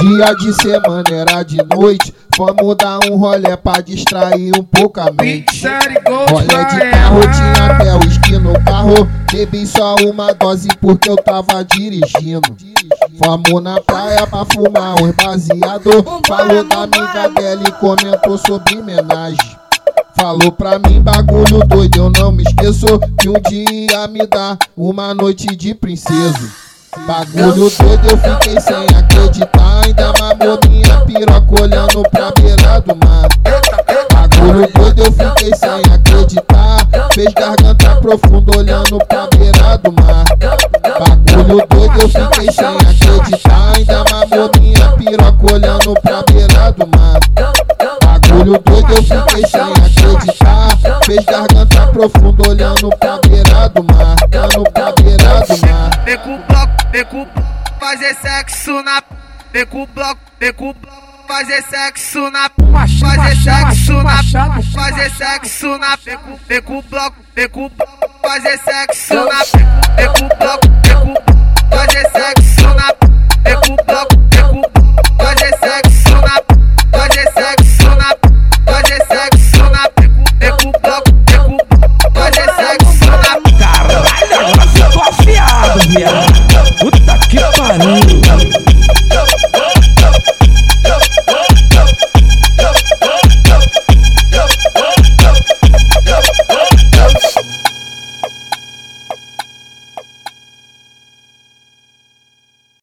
Dia de semana era de noite. Vamos dar um rolê pra distrair um pouco a mente. Rolê de carro, tinha até o esquino no carro. Bebi só uma dose porque eu tava dirigindo. Vamos na praia pra fumar um baseado. Falou da amiga dela e comentou sobre homenagem. Falou pra mim, bagulho doido, eu não me esqueço que um dia me dá uma noite de princesa. Bagulho doido, eu fiquei sem acreditar. Ainda mamou minha piroca olhando pra beira do mar. Bagulho doido, eu fiquei sem acreditar. Fez garganta profunda olhando pra beira do mar. Bagulho doido, eu fiquei sem acreditar. Ainda mamou minha piroca olhando pra beira do mar. Bagulho doido, eu fiquei sem acreditar. Fez garganta profunda olhando pra beira do mar. Olhando pra vem com fazer sexo na. Vem com bloco, vem com fazer sexo na. Fazer sexo na. Fazer sexo na. Vem com, bloco, vem com fazer sexo na. Vem com